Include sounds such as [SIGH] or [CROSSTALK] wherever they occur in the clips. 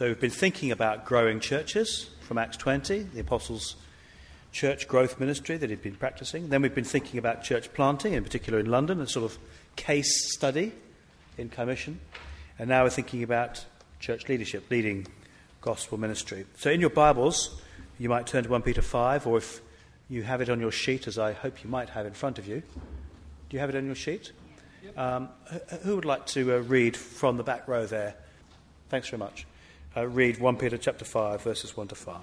So we've been thinking about growing churches from Acts 20, the Apostles' church growth ministry that he'd been practicing. Then we've been thinking about church planting, in particular in London, a sort of case study in commission. And now we're thinking about church leadership, leading gospel ministry. So in your Bibles, you might turn to 1 Peter 5, or if you have it on your sheet, as I hope you might have in front of you. Do you have it on your sheet? Um, who would like to uh, read from the back row there? Thanks very much. Uh, read 1 Peter chapter 5, verses 1 to 5.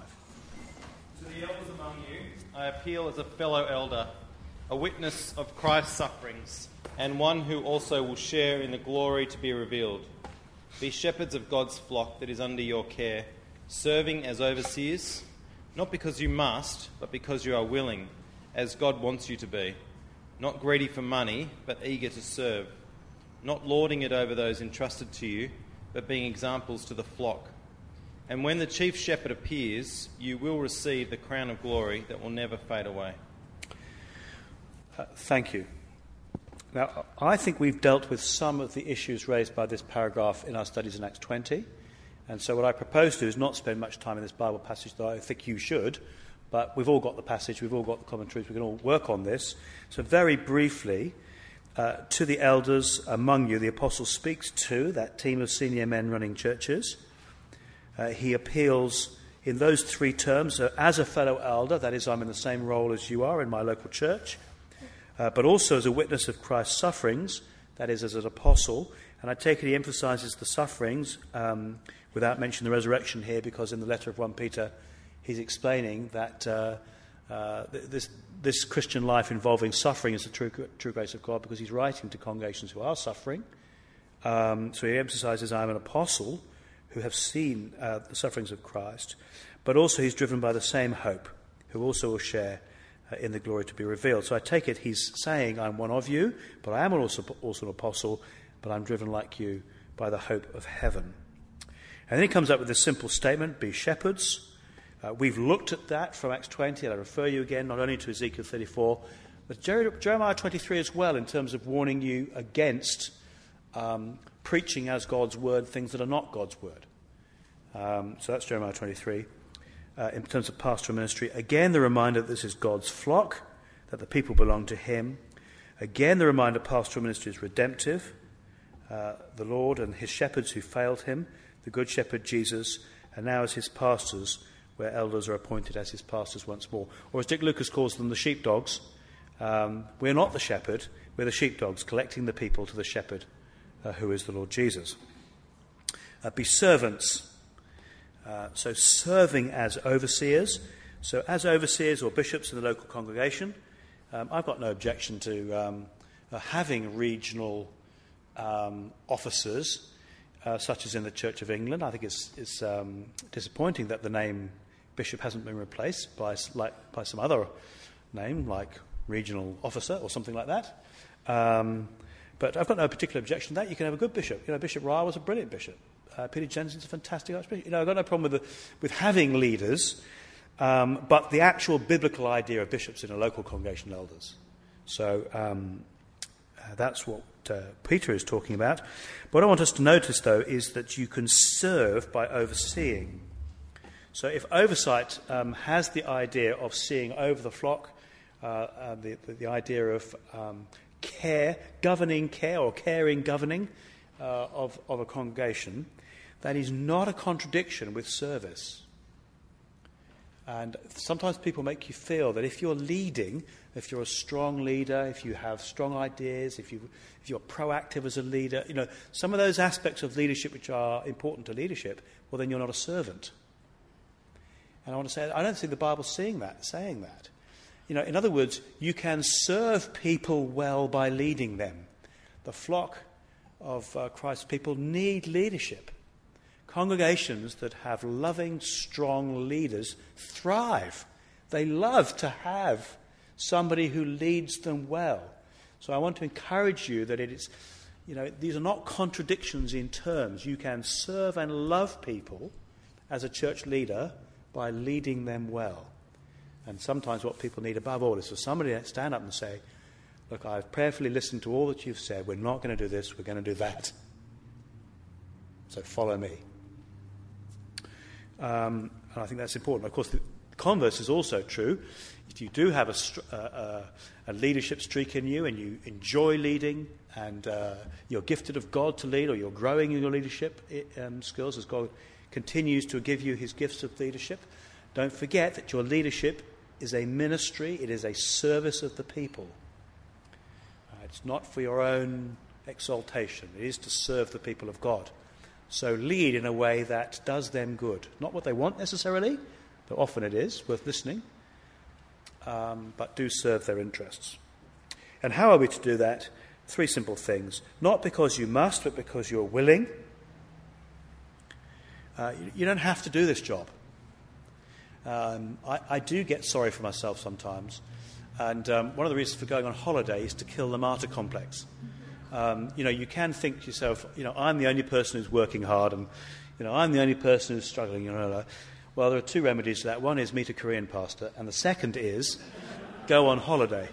To the elders among you, I appeal as a fellow elder, a witness of Christ's sufferings, and one who also will share in the glory to be revealed. Be shepherds of God's flock that is under your care, serving as overseers, not because you must, but because you are willing, as God wants you to be not greedy for money, but eager to serve, not lording it over those entrusted to you, but being examples to the flock. And when the chief shepherd appears, you will receive the crown of glory that will never fade away. Uh, thank you. Now, I think we've dealt with some of the issues raised by this paragraph in our studies in Acts 20. And so, what I propose to do is not spend much time in this Bible passage, though I think you should, but we've all got the passage, we've all got the commentaries, we can all work on this. So, very briefly, uh, to the elders among you, the apostle speaks to that team of senior men running churches. Uh, he appeals in those three terms uh, as a fellow elder, that is, I'm in the same role as you are in my local church, uh, but also as a witness of Christ's sufferings, that is, as an apostle. And I take it he emphasizes the sufferings um, without mentioning the resurrection here, because in the letter of 1 Peter, he's explaining that uh, uh, this, this Christian life involving suffering is the true, true grace of God because he's writing to congregations who are suffering. Um, so he emphasizes, I'm an apostle who have seen uh, the sufferings of Christ, but also he's driven by the same hope, who also will share uh, in the glory to be revealed. So I take it he's saying, I'm one of you, but I am also, also an apostle, but I'm driven like you by the hope of heaven. And then he comes up with this simple statement be shepherds uh, we've looked at that from Acts 20, and I refer you again not only to Ezekiel 34, but Jeremiah 23 as well, in terms of warning you against um, preaching as God's word things that are not God's word. Um, so that's Jeremiah 23. Uh, in terms of pastoral ministry, again, the reminder that this is God's flock, that the people belong to Him. Again, the reminder pastoral ministry is redemptive. Uh, the Lord and His shepherds who failed Him, the Good Shepherd Jesus, and now as His pastors where elders are appointed as his pastors once more. Or as Dick Lucas calls them, the sheepdogs. Um, we're not the shepherd, we're the sheepdogs, collecting the people to the shepherd, uh, who is the Lord Jesus. Uh, be servants. Uh, so, serving as overseers. So, as overseers or bishops in the local congregation, um, I've got no objection to um, uh, having regional um, officers, uh, such as in the Church of England. I think it's, it's um, disappointing that the name bishop hasn't been replaced by, like, by some other name, like regional officer or something like that. But I've got no particular objection to that. You can have a good bishop. You know, Bishop Ryle was a brilliant bishop. Uh, Peter Jensen's a fantastic archbishop. You know, I've got no problem with, the, with having leaders, um, but the actual biblical idea of bishops in a local congregation elders. So um, uh, that's what uh, Peter is talking about. What I want us to notice, though, is that you can serve by overseeing. So, if oversight um, has the idea of seeing over the flock, uh, uh, the, the, the, idea of um, care, governing care, or caring governing uh, of, of a congregation, that is not a contradiction with service. And sometimes people make you feel that if you're leading, if you're a strong leader, if you have strong ideas, if, you, if you're proactive as a leader, you know, some of those aspects of leadership which are important to leadership, well, then you're not a servant. And I want to say, I don't see the Bible saying that, saying that. You know, in other words, you can serve people well by leading them. The flock of uh, Christ's people need leadership. Congregations that have loving, strong leaders thrive. They love to have somebody who leads them well. So I want to encourage you that it is, you know, these are not contradictions in terms. You can serve and love people as a church leader by leading them well. And sometimes what people need above all is for somebody to stand up and say, Look, I've prayerfully listened to all that you've said. We're not going to do this, we're going to do that. So follow me. Um, and I think that's important. Of course, the converse is also true. If you do have a, a, a leadership streak in you and you enjoy leading and uh, you're gifted of God to lead or you're growing in your leadership um, skills as God continues to give you his gifts of leadership, don't forget that your leadership is a ministry, it is a service of the people. Uh, it's not for your own exaltation, it is to serve the people of God. So lead in a way that does them good. Not what they want necessarily, though often it is, worth listening, um, but do serve their interests. And how are we to do that? Three simple things. Not because you must, but because you're willing. Uh, you, you, don't have to do this job. Um, I, I, do get sorry for myself sometimes. And um, one of the reasons for going on holiday is to kill the martyr complex. Um, you know, you can think to yourself, you know, I'm the only person who's working hard and, you know, I'm the only person who's struggling. You know, well, there are two remedies to that. One is meet a Korean pastor, and the second is go on holiday.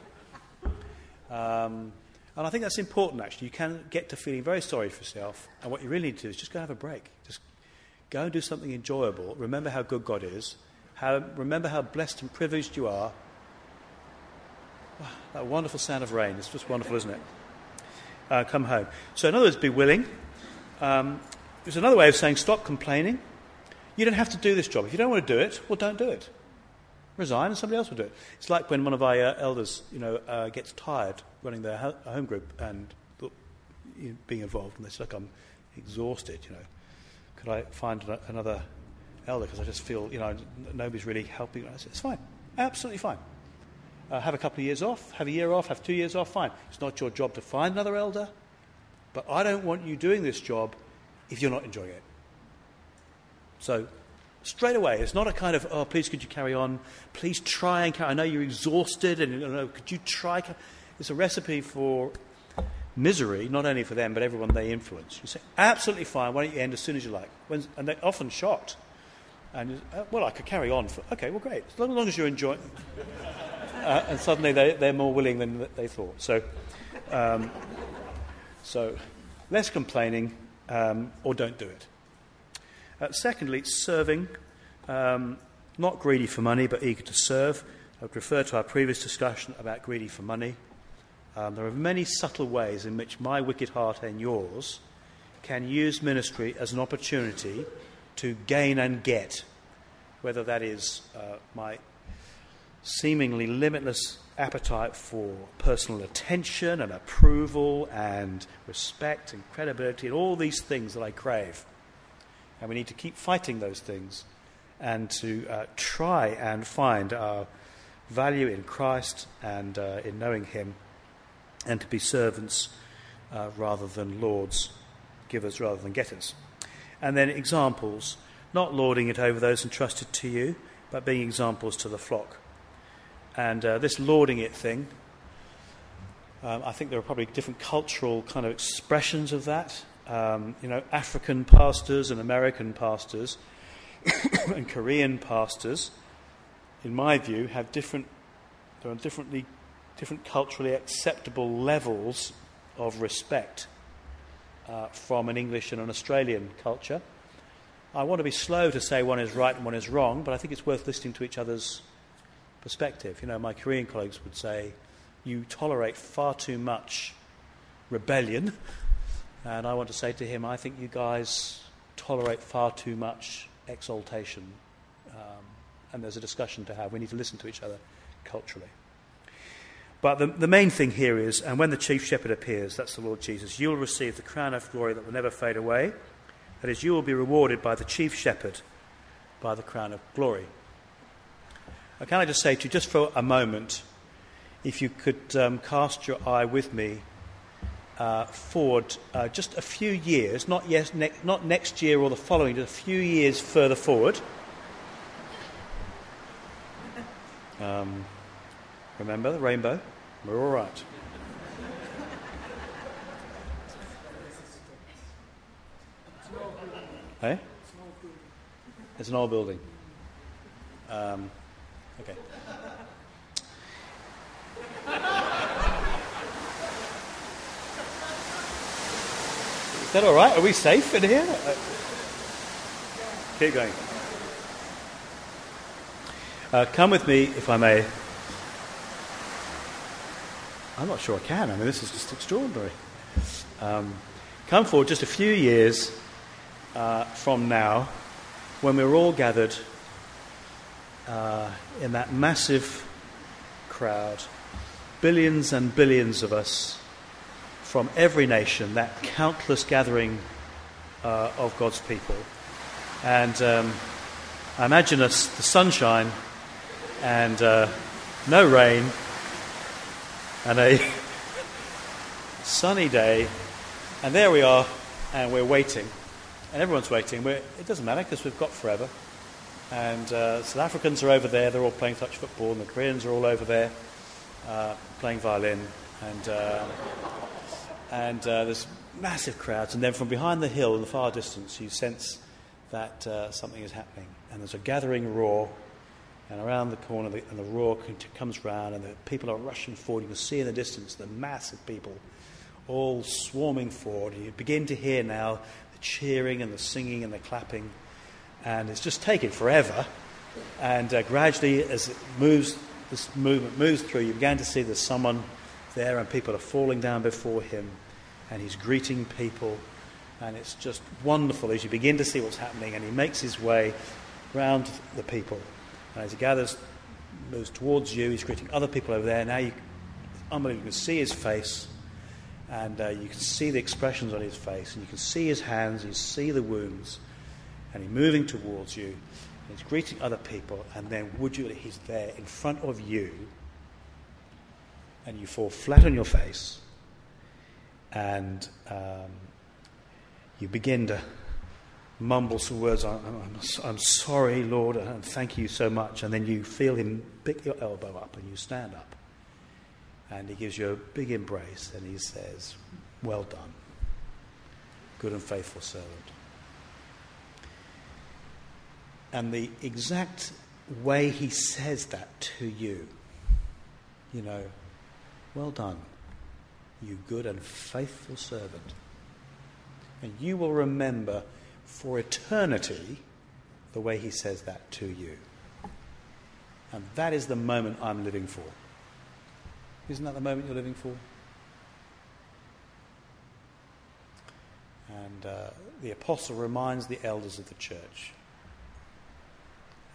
Um, and I think that's important, actually. You can get to feeling very sorry for yourself, and what you really need to do is just go have a break. Just go and do something enjoyable. Remember how good God is. How, remember how blessed and privileged you are. Oh, that wonderful sound of rain. It's just wonderful, isn't it? uh, come home. So, in other words, be willing. Um, there's another way of saying stop complaining. You don't have to do this job. If you don't want to do it, well, don't do it. Resign and somebody else will do it. It's like when one of our uh, elders, you know, uh, gets tired running their ho- home group and being involved, and they say, "Look, I'm exhausted. You know, could I find another elder? Because I just feel, you know, nobody's really helping." I said, "It's fine, absolutely fine uh, have a couple of years off, have a year off, have two years off, fine. It's not your job to find another elder, but I don't want you doing this job if you're not enjoying it. So, straight away, it's not a kind of, oh, please could you carry on? Please try and carry I know you're exhausted, and you know, could you try? It's a recipe for misery, not only for them, but everyone they influence. You say, absolutely fine, why don't you end as soon as you like? And they're often shocked. And, uh, well, I could carry on for, okay, well, great. As long, as, long as you're enjoying uh, and suddenly they, they're more willing than they thought. So, um, so less complaining um, or don't do it. Uh, secondly, serving, um, not greedy for money but eager to serve. I would refer to our previous discussion about greedy for money. Um, there are many subtle ways in which my wicked heart and yours can use ministry as an opportunity to gain and get, whether that is uh, my seemingly limitless appetite for personal attention and approval and respect and credibility and all these things that I crave. And we need to keep fighting those things and to uh, try and find our value in Christ and uh, in knowing Him and to be servants uh, rather than lords, givers rather than getters. And then examples, not lording it over those entrusted to you, but being examples to the flock. And uh, this lording it thing, um, I think there are probably different cultural kind of expressions of that. Um, you know, African pastors and American pastors [COUGHS] and Korean pastors, in my view, have different, there are differently, different culturally acceptable levels of respect uh, from an English and an Australian culture. I want to be slow to say one is right and one is wrong, but I think it's worth listening to each other's perspective. You know, my Korean colleagues would say, you tolerate far too much rebellion. And I want to say to him, I think you guys tolerate far too much exaltation. Um, and there's a discussion to have. We need to listen to each other culturally. But the, the main thing here is, and when the chief shepherd appears, that's the Lord Jesus, you will receive the crown of glory that will never fade away. That is, you will be rewarded by the chief shepherd by the crown of glory. Can I just say to you, just for a moment, if you could um, cast your eye with me uh, forward uh, just a few years, not, yes, ne- not next year or the following, just a few years further forward. Um, remember the rainbow? We're all right. Hey? It's an old building. Um, Okay. Is that all right? Are we safe in here? Uh, keep going. Uh, come with me, if I may. I'm not sure I can. I mean, this is just extraordinary. Um, come forward just a few years uh, from now, when we're all gathered uh, in that massive crowd, billions and billions of us from every nation, that countless gathering uh, of God's people. And um, I imagine us the sunshine and uh, no rain and a sunny day. And there we are, and we're waiting. And everyone's waiting. We're, it doesn't matter because we've got forever. And uh, South Africans are over there, they're all playing touch football, and the Koreans are all over there uh, playing violin. And, uh, and uh, there's massive crowds. And then from behind the hill in the far distance, you sense that uh, something is happening. And there's a gathering roar and around the corner, the, and the roar comes round, and the people are rushing forward. You can see in the distance the mass of people all swarming forward. You begin to hear now the cheering and the singing and the clapping, and it's just taken forever. And uh, gradually, as it moves, this movement moves through, you begin to see there's someone there, and people are falling down before him, and he's greeting people. And it's just wonderful as you begin to see what's happening, and he makes his way round the people and as he gathers, moves towards you, he's greeting other people over there. Now you, unbelievable, you can see his face, and uh, you can see the expressions on his face, and you can see his hands, and you see the wounds, and he's moving towards you, and he's greeting other people, and then would you, he's there in front of you, and you fall flat on your face, and um, you begin to mumble some words, I'm, I'm, I'm, sorry, Lord, and thank you so much. And then you feel him pick your elbow up and you stand up. And he gives you a big embrace and he says, Well done, good and faithful servant. And the exact way he says that to you, you know, well done, you good and faithful servant. And you will remember for eternity the way he says that to you. And that is the moment I'm living for. Isn't that the moment you're living for? And uh, the apostle reminds the elders of the church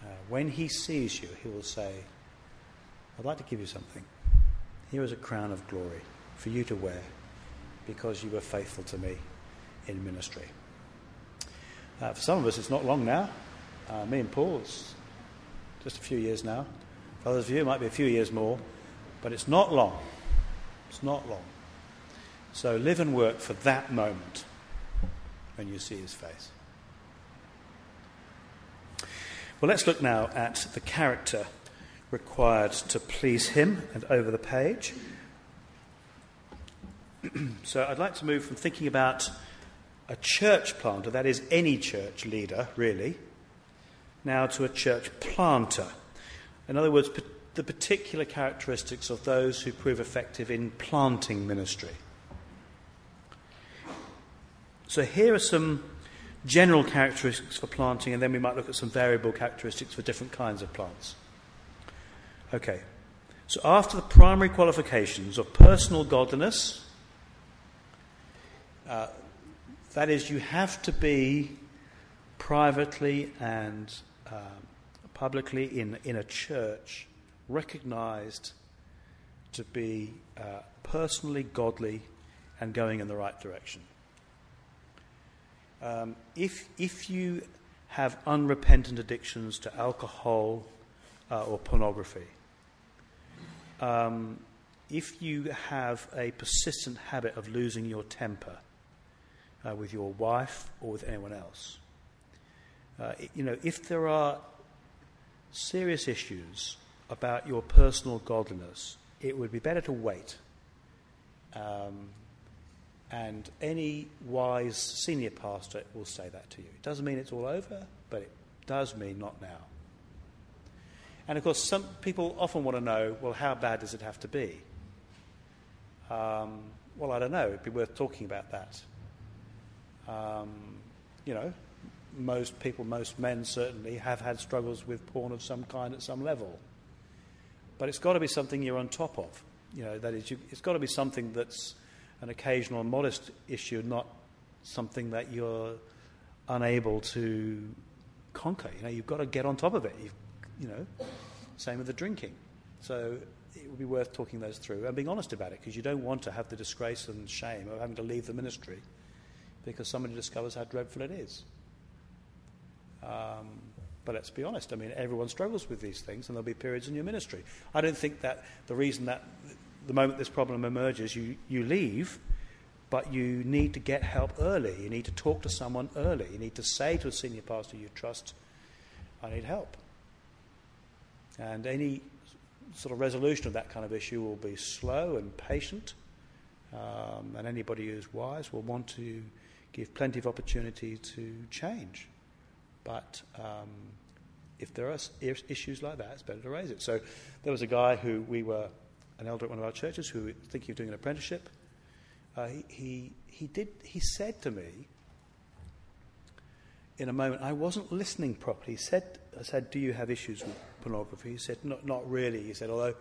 uh, when he sees you, he will say, I'd like to give you something. Here is a crown of glory for you to wear because you were faithful to me in ministry. Uh, for some of us, it's not long now. Uh, me and Paul, it's just a few years now. For others of you, it might be a few years more, but it's not long. It's not long. So live and work for that moment when you see his face. Well, let's look now at the character required to please him and over the page. [CLEARS THROAT] so I'd like to move from thinking about a church planter, that is, any church leader, really, now to a church planter. In other words, the particular characteristics of those who prove effective in planting ministry. So here are some general characteristics for planting, and then we might look at some variable characteristics for different kinds of plants. Okay, so after the primary qualifications of personal godliness, uh, that is, you have to be privately and uh, publicly in, in a church recognized to be uh, personally godly and going in the right direction. Um, if, if you have unrepentant addictions to alcohol uh, or pornography, um, if you have a persistent habit of losing your temper, uh, with your wife or with anyone else. Uh, you know, if there are serious issues about your personal godliness, it would be better to wait. Um, and any wise senior pastor will say that to you. It doesn't mean it's all over, but it does mean not now. And of course, some people often want to know well, how bad does it have to be? Um, well, I don't know. It'd be worth talking about that. Um, you know, most people, most men certainly, have had struggles with porn of some kind at some level. But it's got to be something you're on top of. You know, that is, you, it's got to be something that's an occasional modest issue, not something that you're unable to conquer. You know, you've got to get on top of it. You've, you know, same with the drinking. So it would be worth talking those through and being honest about it because you don't want to have the disgrace and shame of having to leave the ministry because somebody discovers how dreadful it is. Um, but let's be honest, I mean, everyone struggles with these things, and there'll be periods in your ministry. I don't think that the reason that the moment this problem emerges, you, you leave, but you need to get help early. You need to talk to someone early. You need to say to a senior pastor you trust, I need help. And any sort of resolution of that kind of issue will be slow and patient, um, and anybody who's wise will want to give plenty of opportunity to change. But um, if there are issues like that, it's better to raise it. So there was a guy who we were an elder at one of our churches who thinking of doing an apprenticeship. Uh, he, he, he, did, he said to me in a moment, I wasn't listening properly. He said, I said, Do you have issues with pornography? He said, Not, not really. He said, Although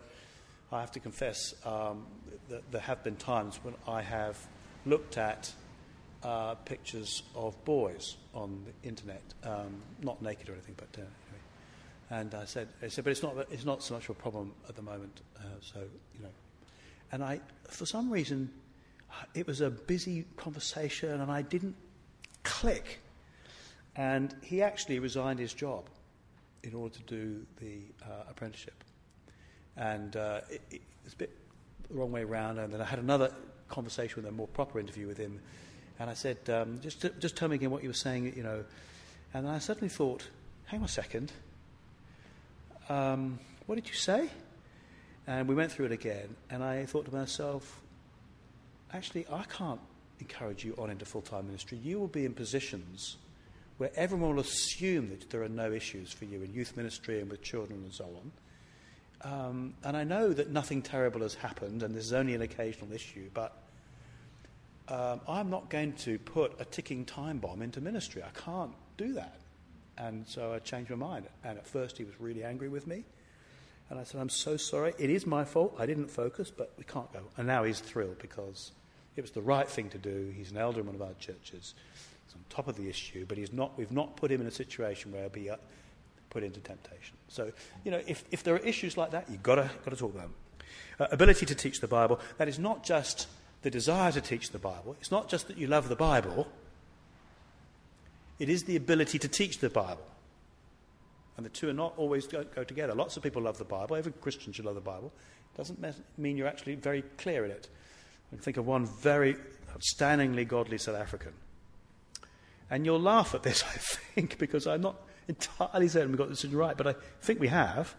I have to confess um, that there have been times when I have looked at uh, pictures of boys on the internet, um, not naked or anything, but uh, anyway. And I said, I said, but it's not, it's not so much of a problem at the moment. Uh, so, you know. And I, for some reason, it was a busy conversation and I didn't click. And he actually resigned his job in order to do the uh, apprenticeship. And uh, it, it was a bit the wrong way around. And then I had another conversation with him, a more proper interview with him. And I said, um, just, just tell me again what you were saying, you know. And I suddenly thought, hang on a second. Um, what did you say? And we went through it again. And I thought to myself, actually, I can't encourage you on into full time ministry. You will be in positions where everyone will assume that there are no issues for you in youth ministry and with children and so on. Um, and I know that nothing terrible has happened and this is only an occasional issue, but um, I'm not going to put a ticking time bomb into ministry. I can't do that. And so I changed my mind. And at first, he was really angry with me. And I said, I'm so sorry. It is my fault. I didn't focus, but we can't go. And now he's thrilled because it was the right thing to do. He's an elder in one of our churches. He's on top of the issue, but he's not, we've not put him in a situation where he'll be uh, put into temptation. So, you know, if, if there are issues like that, you've got to, got to talk about them. Uh, ability to teach the Bible, that is not just the desire to teach the Bible. It's not just that you love the Bible, it is the ability to teach the Bible. And the two are not always go, go together. Lots of people love the Bible. Every Christian should love the Bible. It doesn't mean you're actually very clear in it. I think of one very outstandingly godly South African. And you'll laugh at this, [LAUGHS] I think, because I'm not entirely certain we got this right, but I think we have.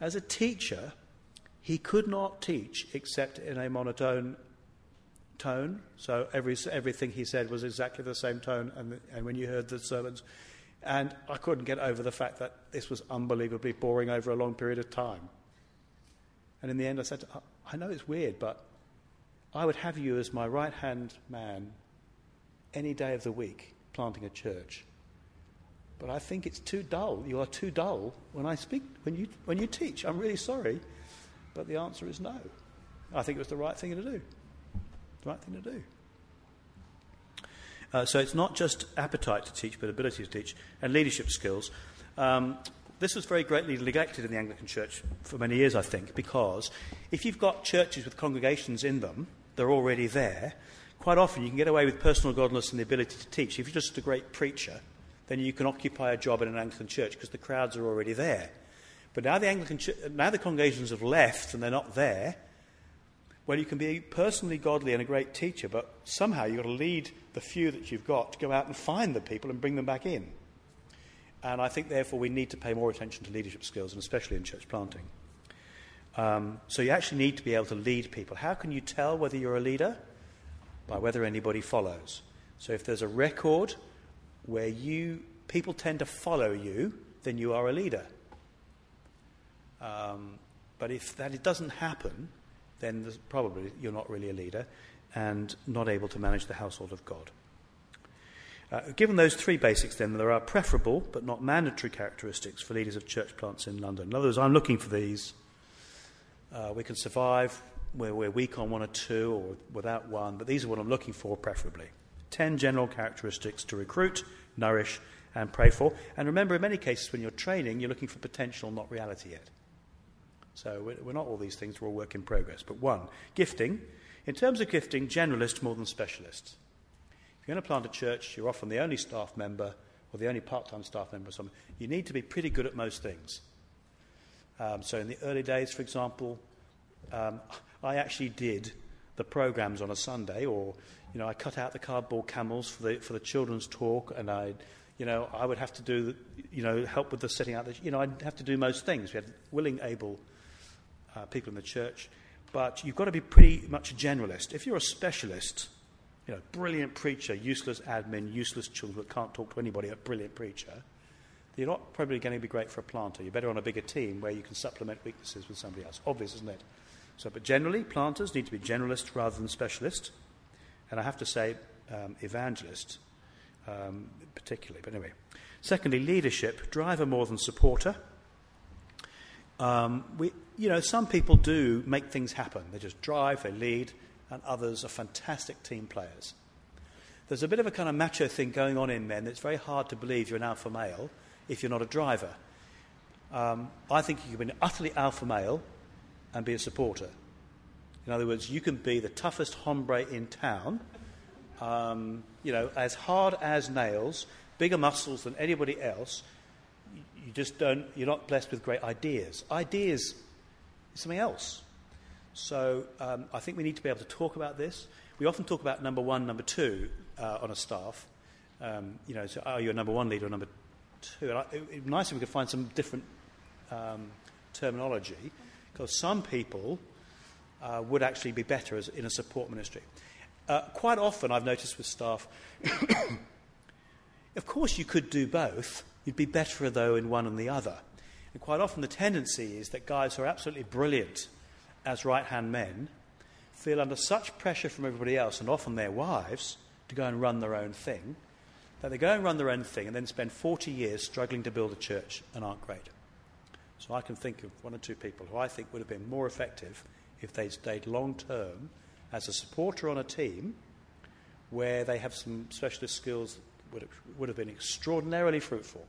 As a teacher, he could not teach except in a monotone tone. So every, everything he said was exactly the same tone, and, and when you heard the sermons, and I couldn't get over the fact that this was unbelievably boring over a long period of time. And in the end, I said, I know it's weird, but I would have you as my right hand man any day of the week planting a church. But I think it's too dull. You are too dull when I speak, when you, when you teach. I'm really sorry, but the answer is no. I think it was the right thing to do the right thing to do. Uh, so it's not just appetite to teach, but ability to teach, and leadership skills. Um, this was very greatly neglected in the Anglican Church for many years, I think, because if you've got churches with congregations in them, they're already there. Quite often, you can get away with personal godliness and the ability to teach. If you're just a great preacher, then you can occupy a job in an Anglican church because the crowds are already there. But now the Anglican now the congregations have left and they're not there, well, you can be personally godly and a great teacher, but somehow you've got to lead the few that you've got to go out and find the people and bring them back in. And I think, therefore, we need to pay more attention to leadership skills, and especially in church planting. Um, so you actually need to be able to lead people. How can you tell whether you're a leader? By whether anybody follows. So if there's a record where you people tend to follow you, then you are a leader. Um, but if that it doesn't happen, then probably you're not really a leader and not able to manage the household of God. Uh, given those three basics, then, there are preferable but not mandatory characteristics for leaders of church plants in London. In other words, I'm looking for these. Uh, we can survive where we're weak on one or two or without one, but these are what I'm looking for preferably. Ten general characteristics to recruit, nourish, and pray for. And remember, in many cases, when you're training, you're looking for potential, not reality yet. So we're not all these things, we're all work in progress. But one, gifting. In terms of gifting, generalist more than specialist. If you're going to plant a church, you're often the only staff member or the only part time staff member or something. You need to be pretty good at most things. Um, so in the early days, for example, um, I actually did the programs on a Sunday, or you know, I cut out the cardboard camels for the for the children's talk, and I, you know, I would have to do, you know, help with the setting out. The, you know, I'd have to do most things. We had willing, able uh, people in the church, but you've got to be pretty much a generalist. If you're a specialist, you know, brilliant preacher, useless admin, useless children that can't talk to anybody, a brilliant preacher, you're not probably going to be great for a planter. You're better on a bigger team where you can supplement weaknesses with somebody else. Obvious, isn't it? So, but generally, planters need to be generalist rather than specialist. And I have to say, um, evangelist, um, particularly. But anyway. Secondly, leadership, driver more than supporter. Um, we, you know, some people do make things happen. They just drive, they lead, and others are fantastic team players. There's a bit of a kind of macho thing going on in men. It's very hard to believe you're an alpha male if you're not a driver. Um, I think you can be an utterly alpha male and be a supporter. In other words, you can be the toughest hombre in town, um, you know, as hard as nails, bigger muscles than anybody else. You just don't, you're not blessed with great ideas. Ideas is something else. So um, I think we need to be able to talk about this. We often talk about number one, number two uh, on a staff. Um, you know, so are you a number one leader or number two? And I, it would be nice if we could find some different um, terminology because some people uh, would actually be better as, in a support ministry. Uh, quite often, I've noticed with staff, [COUGHS] of course, you could do both. You'd be better, though, in one and the other. And quite often, the tendency is that guys who are absolutely brilliant as right hand men feel under such pressure from everybody else, and often their wives, to go and run their own thing, that they go and run their own thing and then spend 40 years struggling to build a church and aren't great. So I can think of one or two people who I think would have been more effective if they'd stayed long term as a supporter on a team where they have some specialist skills that would have, would have been extraordinarily fruitful.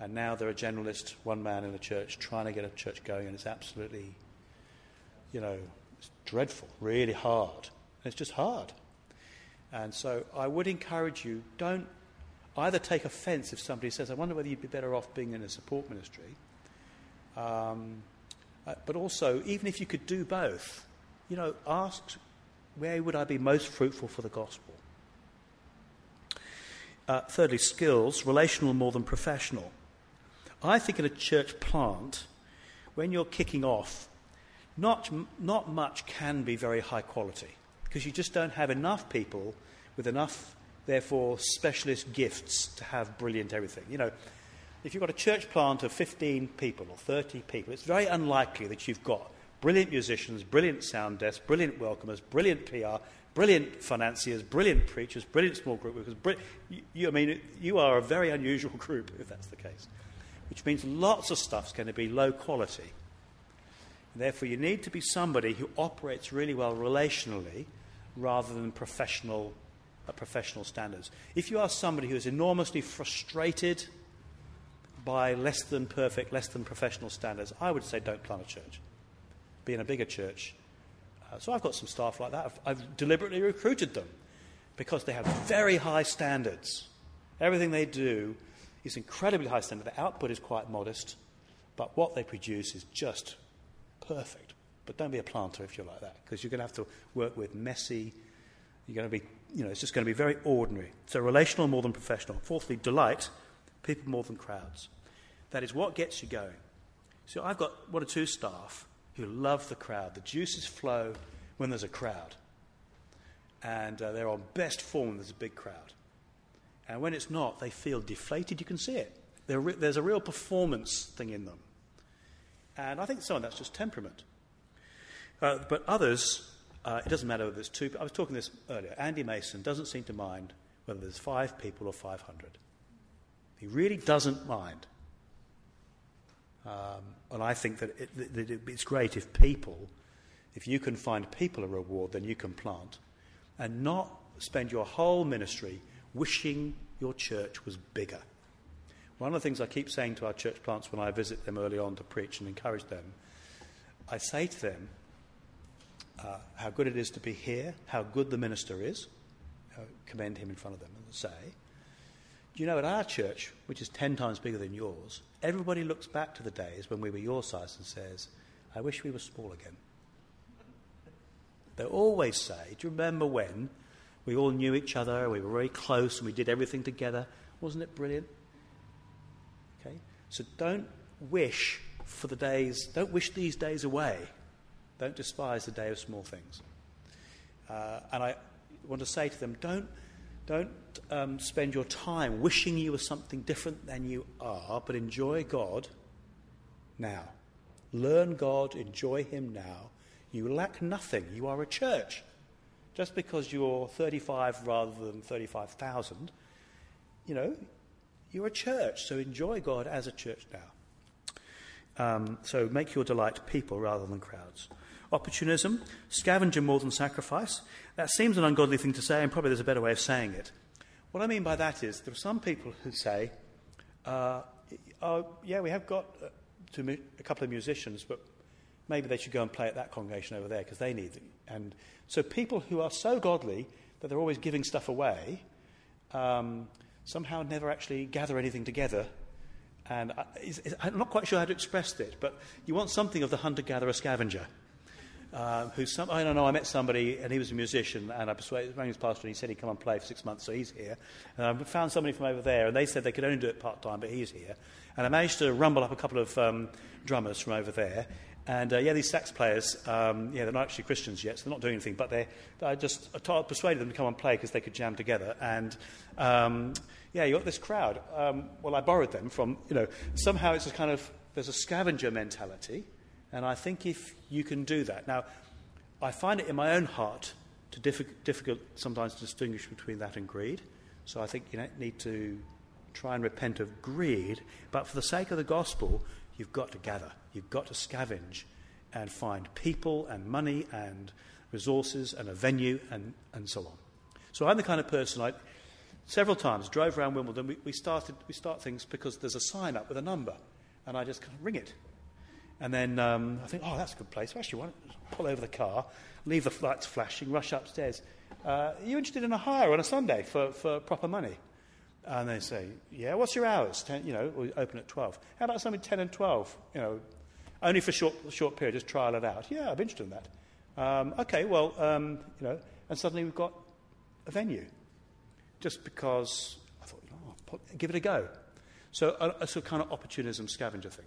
And now they're a generalist, one man in a church, trying to get a church going, and it's absolutely, you know, it's dreadful, really hard. It's just hard. And so I would encourage you don't either take offense if somebody says, I wonder whether you'd be better off being in a support ministry um, uh, but also, even if you could do both, you know, ask where would I be most fruitful for the gospel? Uh, thirdly, skills, relational more than professional. I think in a church plant, when you're kicking off, not, not much can be very high quality because you just don't have enough people with enough, therefore, specialist gifts to have brilliant everything. You know, if you've got a church plant of 15 people or 30 people, it's very unlikely that you've got brilliant musicians, brilliant sound desks, brilliant welcomers, brilliant PR, brilliant financiers, brilliant preachers, brilliant small group workers. You, you, I mean, you are a very unusual [LAUGHS] group if that's the case, which means lots of stuff's going to be low quality. Therefore, you need to be somebody who operates really well relationally rather than professional, uh, professional standards. If you are somebody who is enormously frustrated by less than perfect, less than professional standards, I would say don't plant a church. Be in a bigger church. Uh, so I've got some staff like that. I've, I've deliberately recruited them because they have very high standards. Everything they do is incredibly high standard. The output is quite modest, but what they produce is just perfect. But don't be a planter if you're like that, because you're going to have to work with messy. You're going to be, you know, it's just going to be very ordinary. So relational more than professional. Fourthly, delight people more than crowds. That is what gets you going. So I've got one or two staff who love the crowd. The juices flow when there's a crowd. And uh, they're on best form when there's a big crowd. And when it's not, they feel deflated. You can see it. Re- there's a real performance thing in them. And I think some of that's just temperament. Uh, but others, uh, it doesn't matter whether it's two. I was talking this earlier. Andy Mason doesn't seem to mind whether there's five people or 500. He really doesn't mind. Um, and I think that, it, that it, it's great if people, if you can find people a reward, then you can plant. And not spend your whole ministry wishing your church was bigger. One of the things I keep saying to our church plants when I visit them early on to preach and encourage them, I say to them uh, how good it is to be here, how good the minister is, uh, commend him in front of them, and say, Do you know, at our church, which is 10 times bigger than yours, everybody looks back to the days when we were your size and says, I wish we were small again. They always say, Do you remember when we all knew each other, we were very close, and we did everything together? Wasn't it brilliant? Okay? So don't wish for the days, don't wish these days away. Don't despise the day of small things. Uh, and I want to say to them, don't, don't um, spend your time wishing you were something different than you are, but enjoy God now. Learn God, enjoy Him now. You lack nothing. You are a church. Just because you're 35 rather than 35,000, you know, you're a church, so enjoy God as a church now. Um, so make your delight people rather than crowds. Opportunism, scavenger more than sacrifice. That seems an ungodly thing to say, and probably there's a better way of saying it. What I mean by that is there are some people who say, uh, oh, yeah, we have got uh, a couple of musicians, but maybe they should go and play at that congregation over there because they need them. And so people who are so godly that they're always giving stuff away. Um, somehow never actually gather anything together. And I, am not quite sure how to express it, but you want something of the hunter gatherer scavenger. Uh, who's some, I don't know, I met somebody and he was a musician and I persuaded, rang his pastor and he said he'd come and play for six months, so he's here. And I found somebody from over there and they said they could only do it part time, but he's here. And I managed to rumble up a couple of um, drummers from over there and uh, yeah, these sax players, um, yeah, they're not actually Christians yet, so they're not doing anything, but I just persuaded them to come and play because they could jam together. And um, yeah, you got this crowd. Um, well, I borrowed them from, you know, somehow it's a kind of, there's a scavenger mentality, and I think if you can do that. Now, I find it in my own heart to diffi- difficult sometimes to distinguish between that and greed. So I think you know, need to try and repent of greed, but for the sake of the gospel, you've got to gather. You've got to scavenge and find people and money and resources and a venue and, and so on. So I'm the kind of person I several times drove around Wimbledon. We, we, started, we start things because there's a sign up with a number, and I just kind of ring it. And then um, I think, oh, that's a good place. Actually, why don't pull over the car, leave the lights flashing, rush upstairs. Uh, are you interested in a hire on a Sunday for, for proper money? And they say, yeah, what's your hours? Ten, you know, we open at 12. How about something 10 and 12? You know, only for a short, short period, just trial it out. Yeah, I'm interested in that. Um, okay, well, um, you know, and suddenly we've got a venue. Just because I thought, oh, give it a go. So a, a sort of kind of opportunism scavenger thing.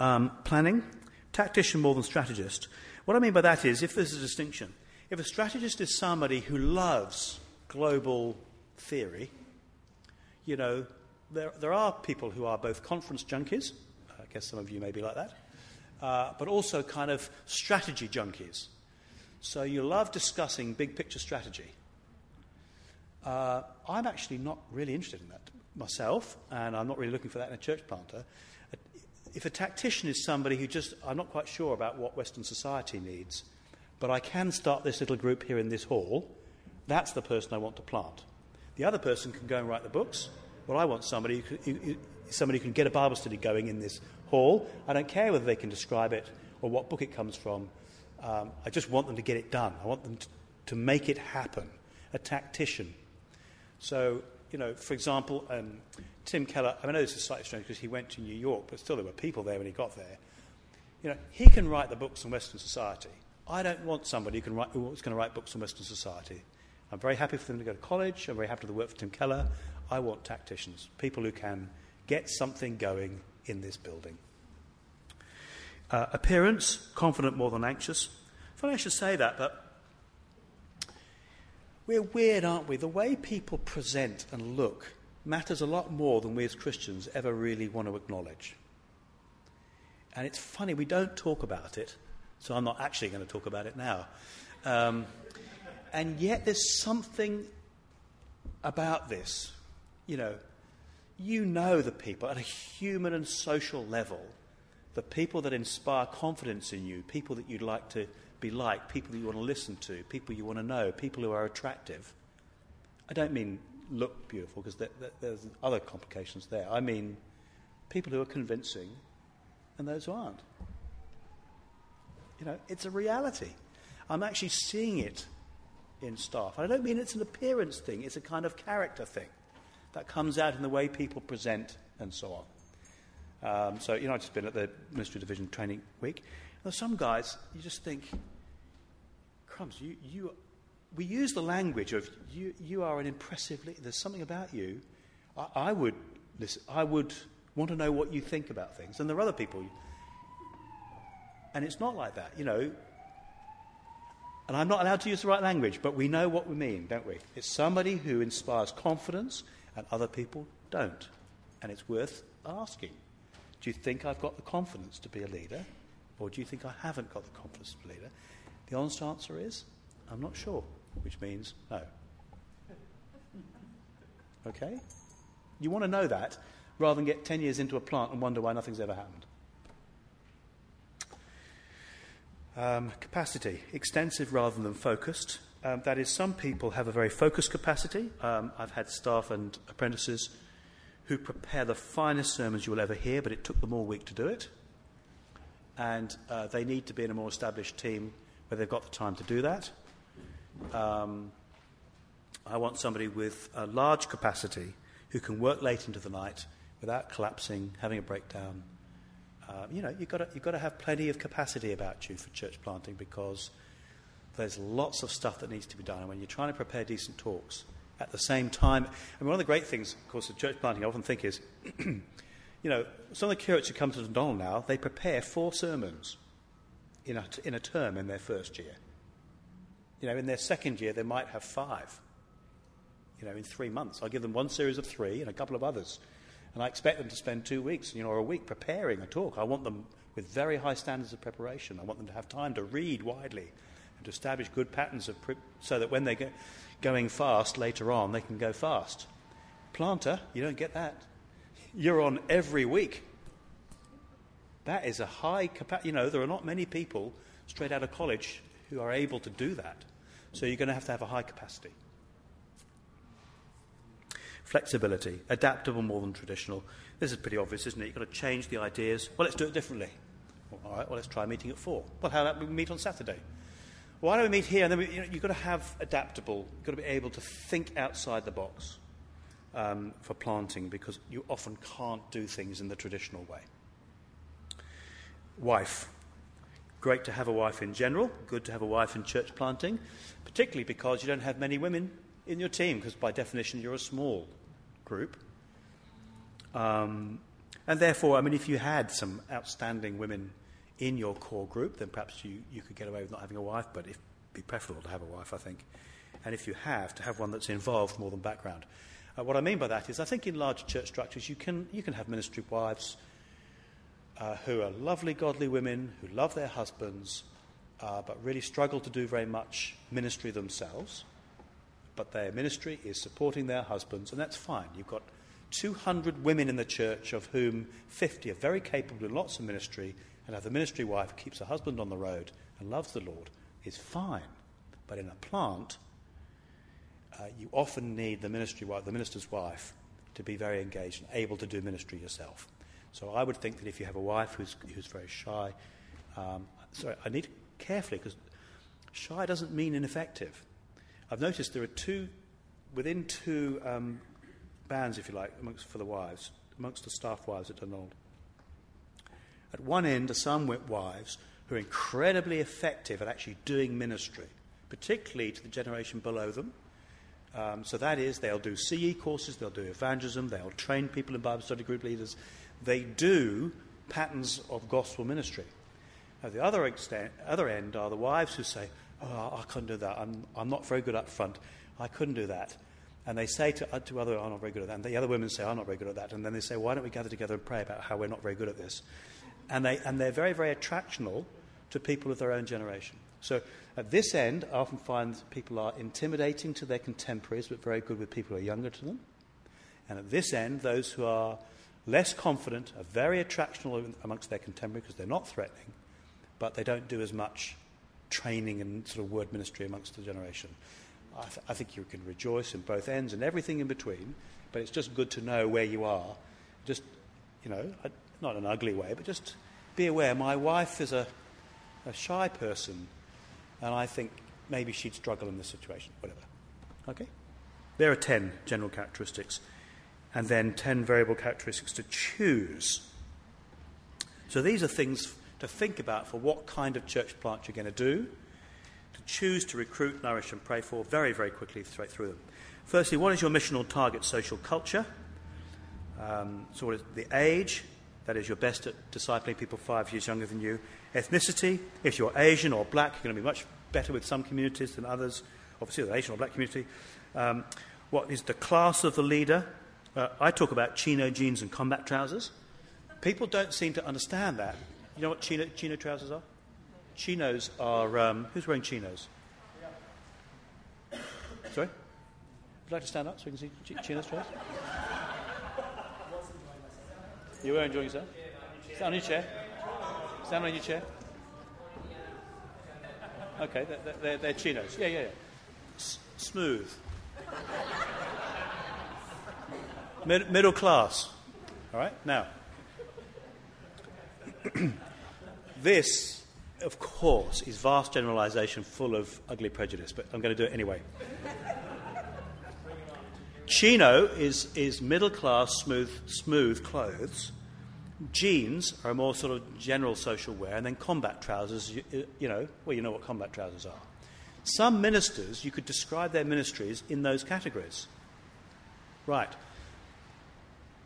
Um, planning, tactician more than strategist. What I mean by that is, if there's a distinction, if a strategist is somebody who loves global theory, you know, there, there are people who are both conference junkies, I guess some of you may be like that, uh, but also kind of strategy junkies. So you love discussing big picture strategy. Uh, I'm actually not really interested in that myself, and I'm not really looking for that in a church planter. If a tactician is somebody who just, I'm not quite sure about what Western society needs, but I can start this little group here in this hall, that's the person I want to plant. The other person can go and write the books. Well, I want somebody who, somebody who can get a Bible study going in this hall. I don't care whether they can describe it or what book it comes from. Um, I just want them to get it done. I want them to, to make it happen. A tactician. So, you know, for example, um, Tim Keller, I know this is slightly strange because he went to New York, but still there were people there when he got there. You know, he can write the books on Western society. I don't want somebody who can write, who's going to write books on Western society. I'm very happy for them to go to college. I'm very happy to work for Tim Keller. I want tacticians, people who can get something going in this building. Uh, appearance, confident more than anxious. Funny I should say that, but we're weird, aren't we? The way people present and look matters a lot more than we as Christians ever really want to acknowledge. And it's funny, we don't talk about it, so I'm not actually going to talk about it now. Um, and yet there's something about this. You know, you know the people at a human and social level, the people that inspire confidence in you, people that you'd like to be like, people that you want to listen to, people you want to know, people who are attractive. I don't mean look beautiful because there, there, there's other complications there. I mean people who are convincing and those who aren't. You know, it's a reality. I'm actually seeing it in staff. I don't mean it's an appearance thing, it's a kind of character thing that comes out in the way people present and so on. Um, so, you know, I've just been at the Ministry Division Training Week. There's some guys, you just think, crumbs, you, you, we use the language of you, you are an impressive leader. There's something about you. I, I, would listen, I would want to know what you think about things. And there are other people. And it's not like that, you know. And I'm not allowed to use the right language, but we know what we mean, don't we? It's somebody who inspires confidence and other people don't. And it's worth asking do you think I've got the confidence to be a leader? Or do you think I haven't got the confidence to be a leader? The honest answer is, I'm not sure, which means no. Okay? You want to know that rather than get 10 years into a plant and wonder why nothing's ever happened. Um, capacity, extensive rather than focused. Um, that is, some people have a very focused capacity. Um, I've had staff and apprentices who prepare the finest sermons you will ever hear, but it took them all week to do it. And uh, they need to be in a more established team where they've got the time to do that. Um, I want somebody with a large capacity who can work late into the night without collapsing, having a breakdown. Uh, you know, you've got, to, you've got to have plenty of capacity about you for church planting because there's lots of stuff that needs to be done. And when you're trying to prepare decent talks at the same time, and one of the great things, of course, of church planting I often think is, [CLEARS THROAT] you know, some of the curates who come to Dundonald now, they prepare four sermons in a, in a term in their first year. You know, in their second year, they might have five. You know, in three months. I'll give them one series of three and a couple of others. And I expect them to spend two weeks, you know, or a week preparing a talk. I want them with very high standards of preparation. I want them to have time to read widely and to establish good patterns of pre- so that when they're going fast later on, they can go fast. Planter, you don't get that. You're on every week. That is a high capacity. You know, there are not many people straight out of college who are able to do that. So you're going to have to have a high capacity. Flexibility, adaptable more than traditional. This is pretty obvious, isn't it? You've got to change the ideas. Well, let's do it differently. Well, all right, well, let's try meeting at four. Well, how about we meet on Saturday? Why don't we meet here? And then we, you know, you've got to have adaptable, you've got to be able to think outside the box um, for planting because you often can't do things in the traditional way. Wife. Great to have a wife in general, good to have a wife in church planting, particularly because you don't have many women in your team, because by definition you're a small group. Um, and therefore, I mean, if you had some outstanding women in your core group, then perhaps you, you could get away with not having a wife, but it'd be preferable to have a wife, I think. And if you have, to have one that's involved more than background. Uh, what I mean by that is, I think in large church structures, you can, you can have ministry wives uh, who are lovely, godly women who love their husbands, uh, but really struggle to do very much ministry themselves. But their ministry is supporting their husbands, and that's fine. You've got 200 women in the church, of whom 50 are very capable in lots of ministry, and have the ministry wife keeps her husband on the road and loves the Lord, is fine. But in a plant, uh, you often need the ministry wife, the minister's wife, to be very engaged and able to do ministry yourself. So I would think that if you have a wife who's, who's very shy, um, sorry, I need to carefully because shy doesn't mean ineffective. I've noticed there are two, within two um, bands, if you like, amongst, for the wives, amongst the staff wives at Dundonald. At one end are some wives who are incredibly effective at actually doing ministry, particularly to the generation below them. Um, so that is, they'll do CE courses, they'll do evangelism, they'll train people in Bible study group leaders, they do patterns of gospel ministry. At the other, extent, other end are the wives who say, Oh, I couldn't do that. I'm, I'm not very good up front. I couldn't do that. And they say to, uh, to other, I'm not very good at that. And the other women say, I'm not very good at that. And then they say, why don't we gather together and pray about how we're not very good at this? And, they, and they're very, very attractional to people of their own generation. So at this end, I often find people are intimidating to their contemporaries, but very good with people who are younger to them. And at this end, those who are less confident are very attractional amongst their contemporaries because they're not threatening, but they don't do as much training and sort of word ministry amongst the generation. I, th- I think you can rejoice in both ends and everything in between, but it's just good to know where you are. Just, you know, not in an ugly way, but just be aware. My wife is a, a shy person, and I think maybe she'd struggle in this situation, whatever. Okay? There are 10 general characteristics, and then 10 variable characteristics to choose. So these are things to think about for what kind of church plant you're going to do, to choose to recruit, nourish, and pray for very, very quickly straight through them. Firstly, what is your missional target social culture? Um, so, what is the age? That is, you're best at discipling people five years younger than you. Ethnicity, if you're Asian or black, you're going to be much better with some communities than others, obviously, the Asian or black community. Um, what is the class of the leader? Uh, I talk about chino jeans and combat trousers. People don't seem to understand that. You know what chino, chino trousers are? Chinos are. Um, who's wearing chinos? Sorry? Would you like to stand up so we can see ch- chinos trousers? You were enjoying yourself? Stand on your chair. Stand on your chair. Okay, they're, they're, they're chinos. Yeah, yeah, yeah. S- smooth. Mid- middle class. All right, now. [CLEARS THROAT] this, of course, is vast generalization full of ugly prejudice, but I'm going to do it anyway. Chino is, is middle class, smooth, smooth clothes. Jeans are more sort of general social wear, and then combat trousers, you, you know, well, you know what combat trousers are. Some ministers, you could describe their ministries in those categories. Right.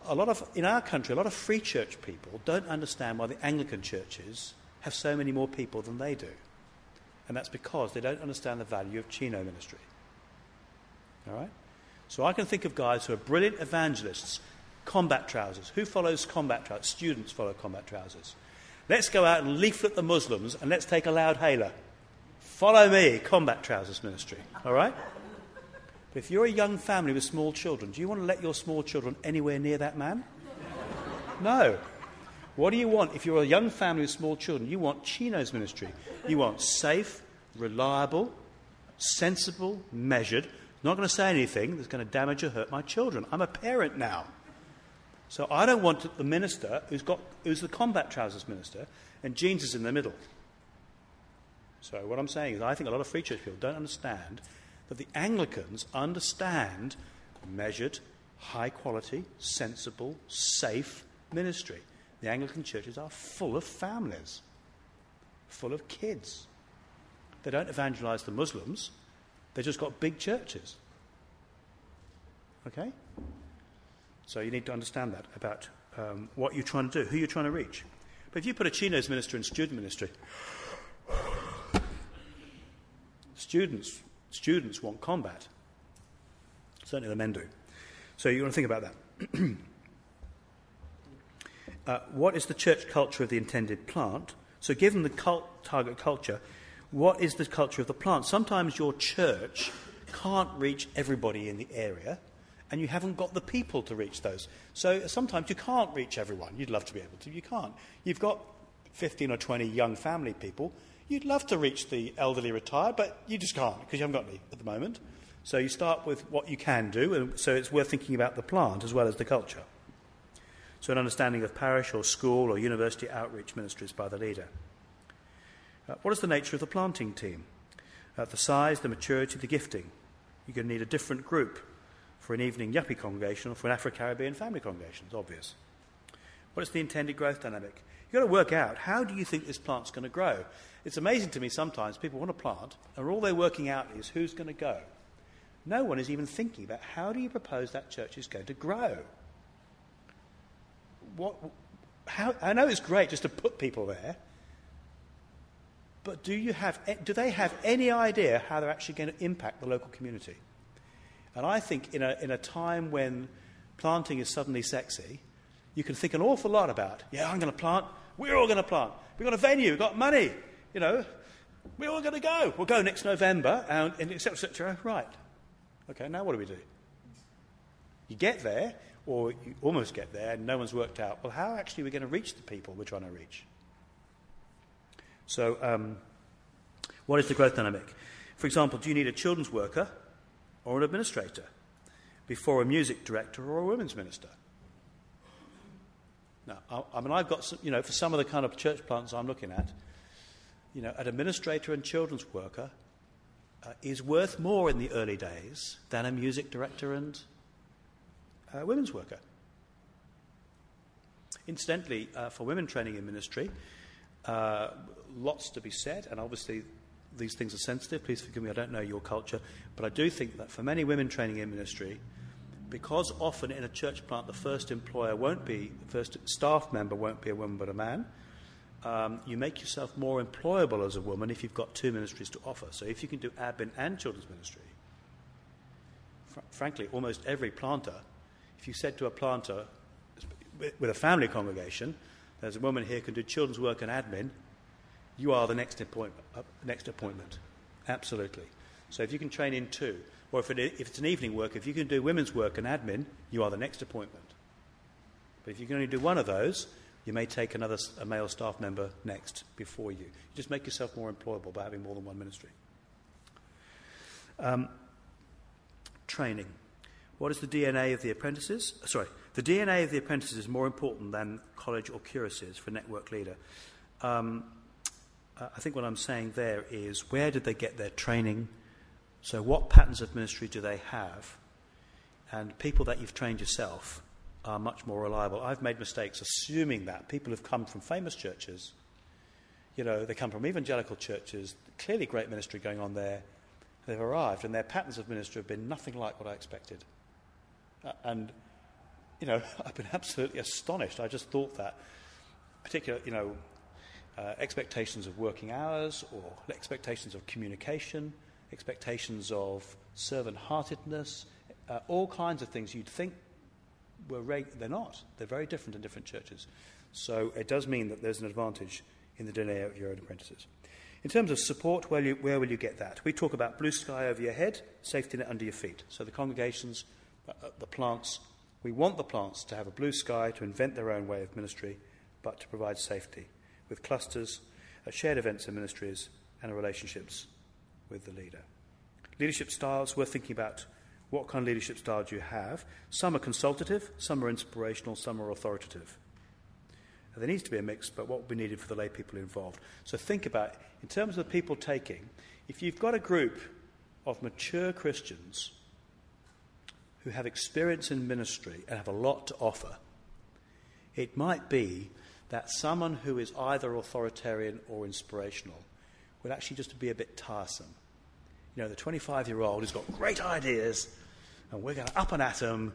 A lot of, in our country, a lot of free church people don't understand why the Anglican churches have so many more people than they do. And that's because they don't understand the value of chino ministry. All right? So I can think of guys who are brilliant evangelists, combat trousers. Who follows combat trousers? Students follow combat trousers. Let's go out and leaflet the Muslims and let's take a loud hailer. Follow me, combat trousers ministry. All right? But if you're a young family with small children, do you want to let your small children anywhere near that man? No. What do you want if you're a young family with small children? You want Chino's ministry. You want safe, reliable, sensible, measured, not going to say anything that's going to damage or hurt my children. I'm a parent now. So I don't want the minister who's, got, who's the combat trousers minister and jeans is in the middle. So what I'm saying is I think a lot of free church people don't understand that the Anglicans understand measured, high quality, sensible, safe ministry. The Anglican churches are full of families, full of kids. They don't evangelize the Muslims, They've just got big churches. Okay? So you need to understand that about um, what you're trying to do, who you're trying to reach. But if you put a chinos minister in student ministry, students, students want combat. Certainly the men do. So you want to think about that. [CLEARS THROAT] uh, what is the church culture of the intended plant? So, given the cult, target culture, what is the culture of the plant? Sometimes your church can't reach everybody in the area, and you haven't got the people to reach those. So sometimes you can't reach everyone. You'd love to be able to, you can't. You've got 15 or 20 young family people. You'd love to reach the elderly retired, but you just can't because you haven't got any at the moment. So you start with what you can do, and so it's worth thinking about the plant as well as the culture. So, an understanding of parish or school or university outreach ministries by the leader. Uh, what is the nature of the planting team? Uh, the size, the maturity, the gifting. You're going to need a different group for an evening yuppie congregation or for an Afro Caribbean family congregation. It's obvious. What is the intended growth dynamic? You've got to work out how do you think this plant's going to grow? It's amazing to me sometimes people want to plant, and all they're working out is who's going to go. No one is even thinking about how do you propose that church is going to grow. What, how, I know it's great just to put people there, but do, you have, eh, do they have any idea how they're actually going to impact the local community? And I think in a, in a time when planting is suddenly sexy, you can think an awful lot about, yeah, I'm going to plant, we're all going to plant, we've got a venue, we've got money, you know, We're all going to go. We'll go next November, and, and etc. etc. Right. Okay, now what do we do? You get there, or you almost get there, and no one's worked out, well, how actually are we going to reach the people we're trying to reach? So, um, what is the growth dynamic? For example, do you need a children's worker or an administrator before a music director or a women's minister? Now, I, I mean, I've got, some, you know, for some of the kind of church plants I'm looking at, you know, an administrator and children's worker uh, is worth more in the early days than a music director and uh, women's worker. Incidentally, uh, for women training in ministry, uh, lots to be said, and obviously these things are sensitive. Please forgive me, I don't know your culture, but I do think that for many women training in ministry, because often in a church plant the first employer won't be, the first staff member won't be a woman but a man, um, you make yourself more employable as a woman if you've got two ministries to offer. So if you can do admin and children's ministry, fr- frankly, almost every planter, if you said to a planter with a family congregation, there's a woman here who can do children's work and admin, you are the next appointment. Uh, next appointment. Absolutely. So if you can train in two, or if, it, if it's an evening work, if you can do women's work and admin, you are the next appointment. But if you can only do one of those, you may take another a male staff member next before you. You just make yourself more employable by having more than one ministry. Um, training. What is the DNA of the apprentices? Sorry, the DNA of the apprentices is more important than college or curacies for network leader. Um, I think what I'm saying there is where did they get their training? So, what patterns of ministry do they have? And people that you've trained yourself are much more reliable. I've made mistakes assuming that. People have come from famous churches, you know, they come from evangelical churches, clearly great ministry going on there. They've arrived, and their patterns of ministry have been nothing like what I expected. Uh, and, you know, [LAUGHS] I've been absolutely astonished. I just thought that, particular, you know, uh, expectations of working hours or expectations of communication, expectations of servant heartedness, uh, all kinds of things you'd think were reg- they're not. They're very different in different churches. So it does mean that there's an advantage in the DNA of your own apprentices. In terms of support, where, you, where will you get that? We talk about blue sky over your head, safety net under your feet. So the congregations, uh, the plants, we want the plants to have a blue sky to invent their own way of ministry, but to provide safety with clusters, uh, shared events and ministries, and relationships with the leader. Leadership styles, we're thinking about what kind of leadership style do you have? Some are consultative, some are inspirational, some are authoritative. And there needs to be a mix, but what will be needed for the lay people involved. So think about, in terms of the people taking, if you've got a group of mature Christians who have experience in ministry and have a lot to offer, it might be that someone who is either authoritarian or inspirational would actually just be a bit tiresome. You know, the 25 year old who's got great ideas, and we're going to up and at them.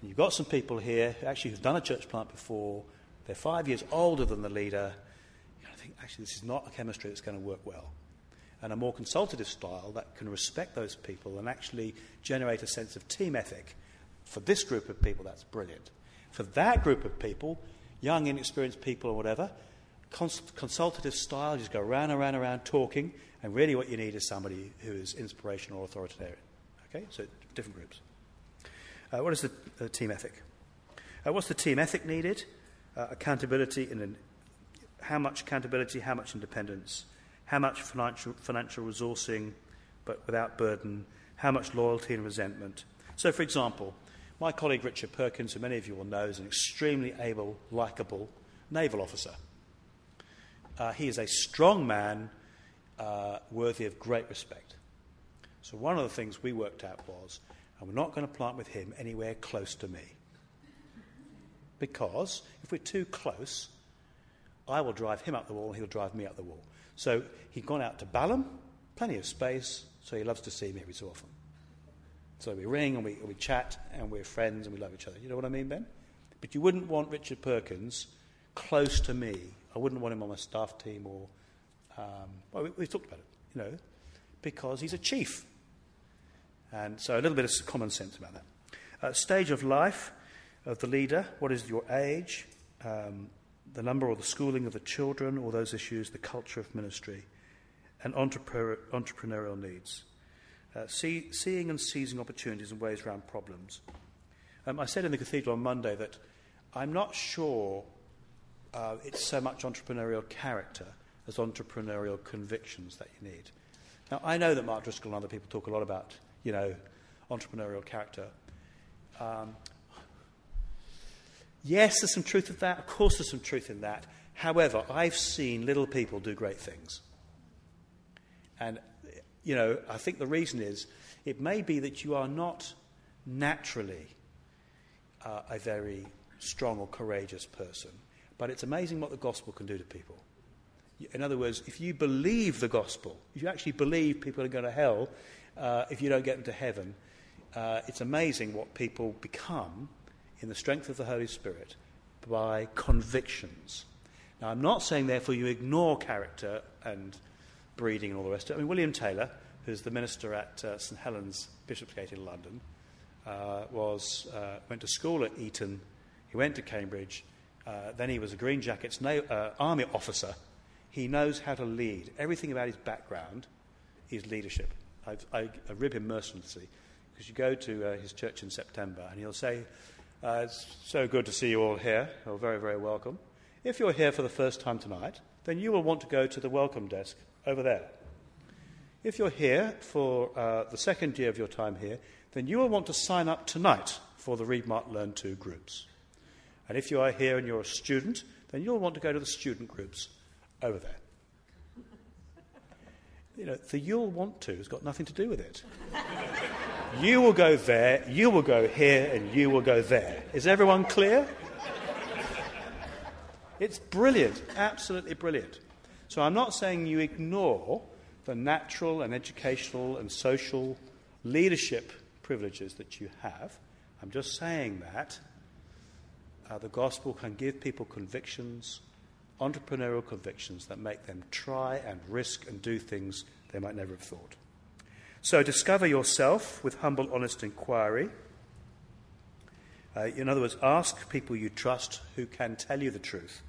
And you've got some people here who actually have done a church plant before. They're five years older than the leader. I think actually this is not a chemistry that's going to work well. And a more consultative style that can respect those people and actually generate a sense of team ethic. For this group of people, that's brilliant. For that group of people, young, inexperienced people or whatever, cons- consultative style, just go around, and around, and around talking, and really what you need is somebody who is inspirational or authoritarian. Okay, so different groups. Uh, what is the uh, team ethic? Uh, what's the team ethic needed? Uh, accountability and an, how much accountability, how much independence, how much financial, financial resourcing, but without burden, how much loyalty and resentment. So, for example, my colleague Richard Perkins, who many of you will know, is an extremely able, likable naval officer. Uh, he is a strong man, uh, worthy of great respect. So, one of the things we worked out was and we're not going to plant with him anywhere close to me. Because if we're too close, I will drive him up the wall and he'll drive me up the wall. So, he'd gone out to Balham, plenty of space, so he loves to see me every so often. So we ring and we, we chat and we're friends and we love each other. You know what I mean, Ben? But you wouldn't want Richard Perkins close to me. I wouldn't want him on my staff team or. Um, well, we, we've talked about it, you know, because he's a chief. And so a little bit of common sense about that. Uh, stage of life of the leader what is your age, um, the number or the schooling of the children, all those issues, the culture of ministry. and entrepreneur, entrepreneurial needs. Uh, see, seeing and seizing opportunities and ways around problems. Um, I said in the cathedral on Monday that I'm not sure uh, it's so much entrepreneurial character as entrepreneurial convictions that you need. Now, I know that Mark Driscoll and other people talk a lot about, you know, entrepreneurial character. Um, yes, there's some truth in that. Of course, there's some truth in that. However, I've seen little people do great things. And, you know, I think the reason is it may be that you are not naturally uh, a very strong or courageous person, but it's amazing what the gospel can do to people. In other words, if you believe the gospel, if you actually believe people are going to hell uh, if you don't get them to heaven, uh, it's amazing what people become in the strength of the Holy Spirit by convictions. Now, I'm not saying, therefore, you ignore character and breeding and all the rest of it. I mean, William Taylor, who's the minister at uh, St Helens Bishopsgate in London, uh, was, uh, went to school at Eton, he went to Cambridge, uh, then he was a Green Jackets na- army officer he knows how to lead. Everything about his background is leadership. I, I, I rib him mercilessly because you go to uh, his church in September and he'll say, uh, It's so good to see you all here. You're very, very welcome. If you're here for the first time tonight, then you will want to go to the welcome desk over there. If you're here for uh, the second year of your time here, then you will want to sign up tonight for the Read, Mark, Learn 2 groups. And if you are here and you're a student, then you'll want to go to the student groups over there. You know, the you'll want to has got nothing to do with it. [LAUGHS] you will go there, you will go here, and you will go there. Is everyone clear? It's brilliant, absolutely brilliant. So I'm not saying you ignore the natural and educational and social leadership privileges that you have. I'm just saying that uh, the gospel can give people convictions entrepreneurial convictions that make them try and risk and do things they might never have thought. So discover yourself with humble, honest inquiry. Uh, in other words, ask people you trust who can tell you the truth.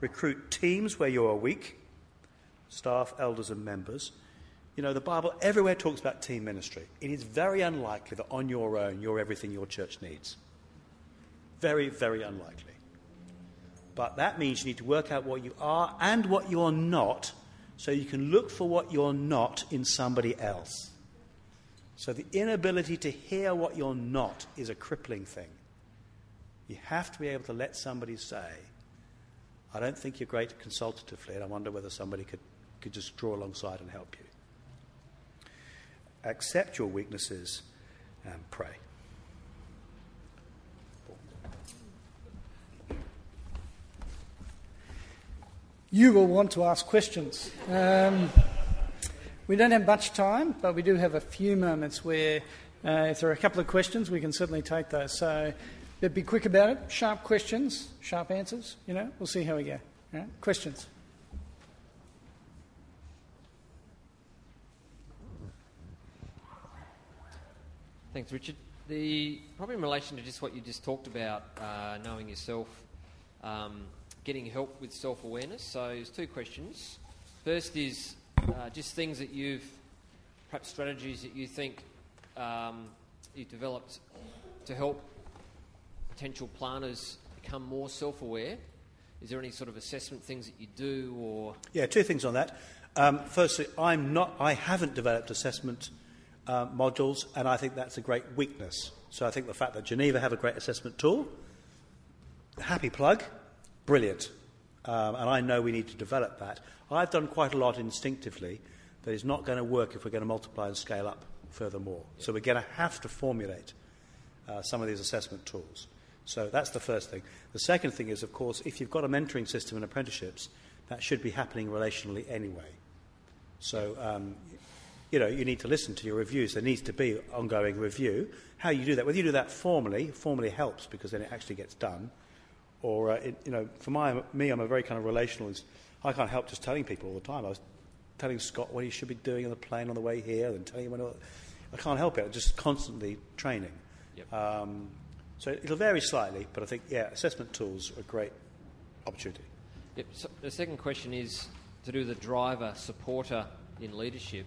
Recruit teams where you are weak, staff, elders, and members. You know, the Bible everywhere talks about team ministry. It is very unlikely that on your own you're everything your church needs. Very, very unlikely. But that means you need to work out what you are and what you're not so you can look for what you're not in somebody else. So the inability to hear what you're not is a crippling thing. You have to be able to let somebody say, I don't think you're great consultatively, and I wonder whether somebody could, could just draw alongside and help you. Accept your weaknesses and pray. you will want to ask questions. Um, we don't have much time, but we do have a few moments where, uh, if there are a couple of questions, we can certainly take those. So, but be quick about it. Sharp questions, sharp answers. You know, we'll see how we go. Right? Questions. Thanks, Richard. The probably in relation to just what you just talked about, uh, knowing yourself. Um, getting help with self awareness. So, there's two questions. First is uh, just things that you've, perhaps strategies that you think um, you've developed to help potential planners become more self aware. Is there any sort of assessment things that you do, or yeah, two things on that. Um, firstly, I'm not. I haven't developed assessment uh, modules, and I think that's a great weakness. So I think the fact that Geneva have a great assessment tool, happy plug, brilliant. Um, and I know we need to develop that. I've done quite a lot instinctively that is not going to work if we're going to multiply and scale up furthermore. So we're going to have to formulate uh, some of these assessment tools. So that's the first thing. The second thing is, of course, if you've got a mentoring system and apprenticeships, that should be happening relationally anyway. So, um, you know, you need to listen to your reviews. There needs to be ongoing review. How you do that, whether you do that formally, formally helps because then it actually gets done. Or, uh, it, you know, for my, me, I'm a very kind of relationalist. I can't help just telling people all the time. I was telling Scott what he should be doing on the plane on the way here and telling him when. I can't help it. I'm just constantly training. Yep. Um, so it'll vary slightly, but I think, yeah, assessment tools are a great opportunity. Yep. So the second question is to do the driver supporter in leadership.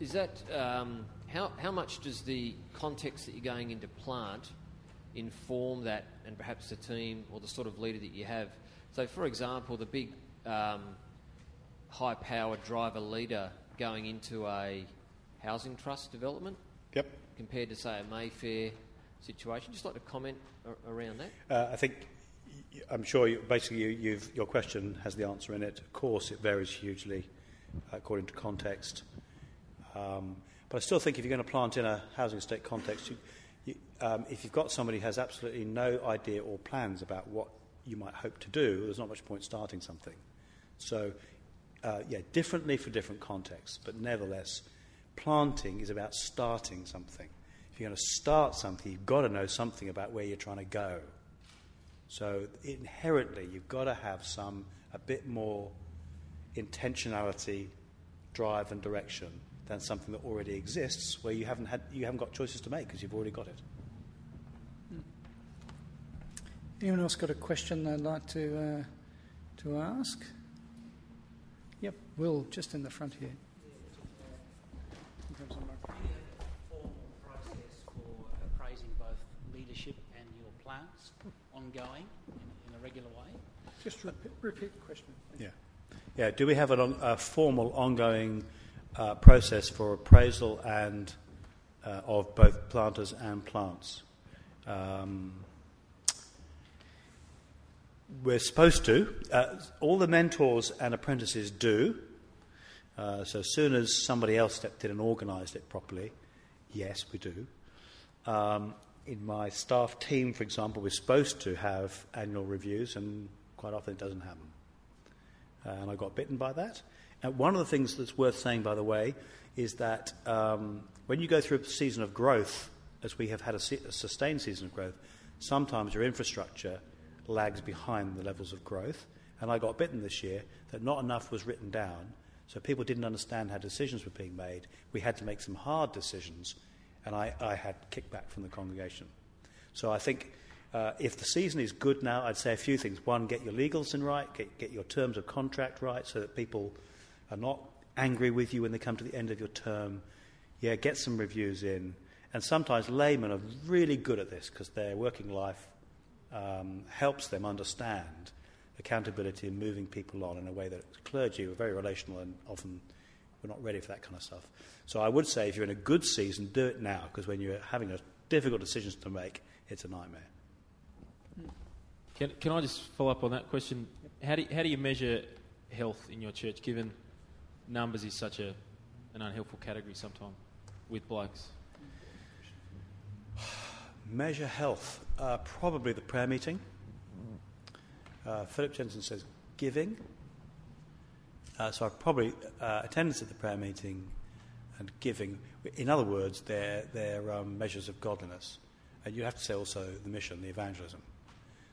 Is that um, how, how much does the context that you're going into plant inform that and perhaps the team or the sort of leader that you have? So, for example, the big um, high powered driver leader going into a housing trust development Yep. compared to, say, a Mayfair situation. Just like to comment a- around that. Uh, I think I'm sure you, basically you, you've, your question has the answer in it. Of course, it varies hugely according to context. Um, but I still think if you're going to plant in a housing estate context, you, um, if you've got somebody who has absolutely no idea or plans about what you might hope to do, there's not much point starting something. So, uh, yeah, differently for different contexts, but nevertheless, planting is about starting something. If you're going to start something, you've got to know something about where you're trying to go. So inherently, you've got to have some a bit more intentionality, drive, and direction than something that already exists, where you haven't had you haven't got choices to make because you've already got it. Anyone else got a question they'd like to uh, to ask? Yep, Will, just in the front here. Grab some microphone. formal process for appraising both leadership and your plans ongoing in, in a regular way? Just repeat, repeat the question. Yeah, yeah. Do we have an on, a formal, ongoing uh, process for appraisal and uh, of both planters and plants? Um, we're supposed to. Uh, all the mentors and apprentices do. Uh, so as soon as somebody else stepped in and organised it properly, yes, we do. Um, in my staff team, for example, we're supposed to have annual reviews, and quite often it doesn't happen. Uh, and I got bitten by that. And one of the things that's worth saying, by the way, is that um, when you go through a season of growth, as we have had a, se- a sustained season of growth, sometimes your infrastructure lags behind the levels of growth. And I got bitten this year that not enough was written down, so people didn't understand how decisions were being made. We had to make some hard decisions, and I, I had kickback from the congregation. So I think uh, if the season is good now, I'd say a few things. One, get your legals in right, get, get your terms of contract right so that people are not angry with you when they come to the end of your term. Yeah, get some reviews in. And sometimes laymen are really good at this because their working life um, helps them understand accountability and moving people on in a way that clergy are very relational and often we're not ready for that kind of stuff. So I would say if you're in a good season, do it now because when you're having a difficult decisions to make, it's a nightmare. Can, can I just follow up on that question? How do you, how do you measure health in your church, given numbers is such a, an unhelpful category sometimes with blokes? Measure health. Uh, probably the prayer meeting. Uh, Philip Jensen says giving. Uh, so I probably uh, attendance at the prayer meeting and giving. In other words, they're, they're um, measures of godliness. And you have to say also the mission, the evangelism.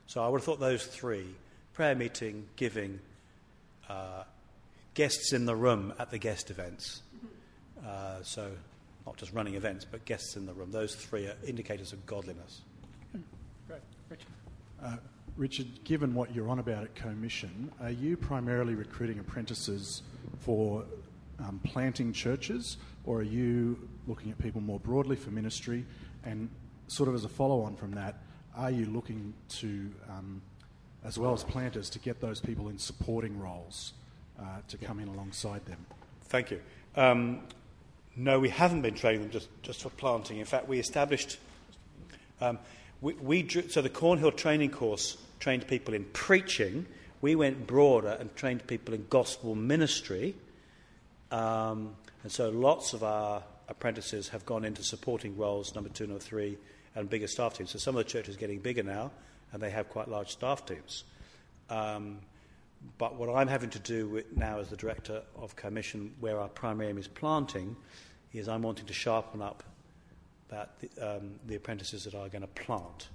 So I would have thought those three prayer meeting, giving, uh, guests in the room at the guest events. Uh, so not just running events, but guests in the room. Those three are indicators of godliness. Great. Richard. Uh, Richard, given what you're on about at Co-Mission, are you primarily recruiting apprentices for um, planting churches, or are you looking at people more broadly for ministry? And sort of as a follow on from that, are you looking to, um, as well as planters, to get those people in supporting roles uh, to come in alongside them? Thank you. Um, no, we haven't been training them just, just for planting. In fact, we established. Um, we, we drew, so the Cornhill training course trained people in preaching. We went broader and trained people in gospel ministry. Um, and so lots of our apprentices have gone into supporting roles, number two, number three, and bigger staff teams. So some of the churches are getting bigger now, and they have quite large staff teams. Um, but what I'm having to do with now as the director of Co-Mission, where our primary aim is planting, is I'm wanting to sharpen up that the, um, the apprentices that are going to plant,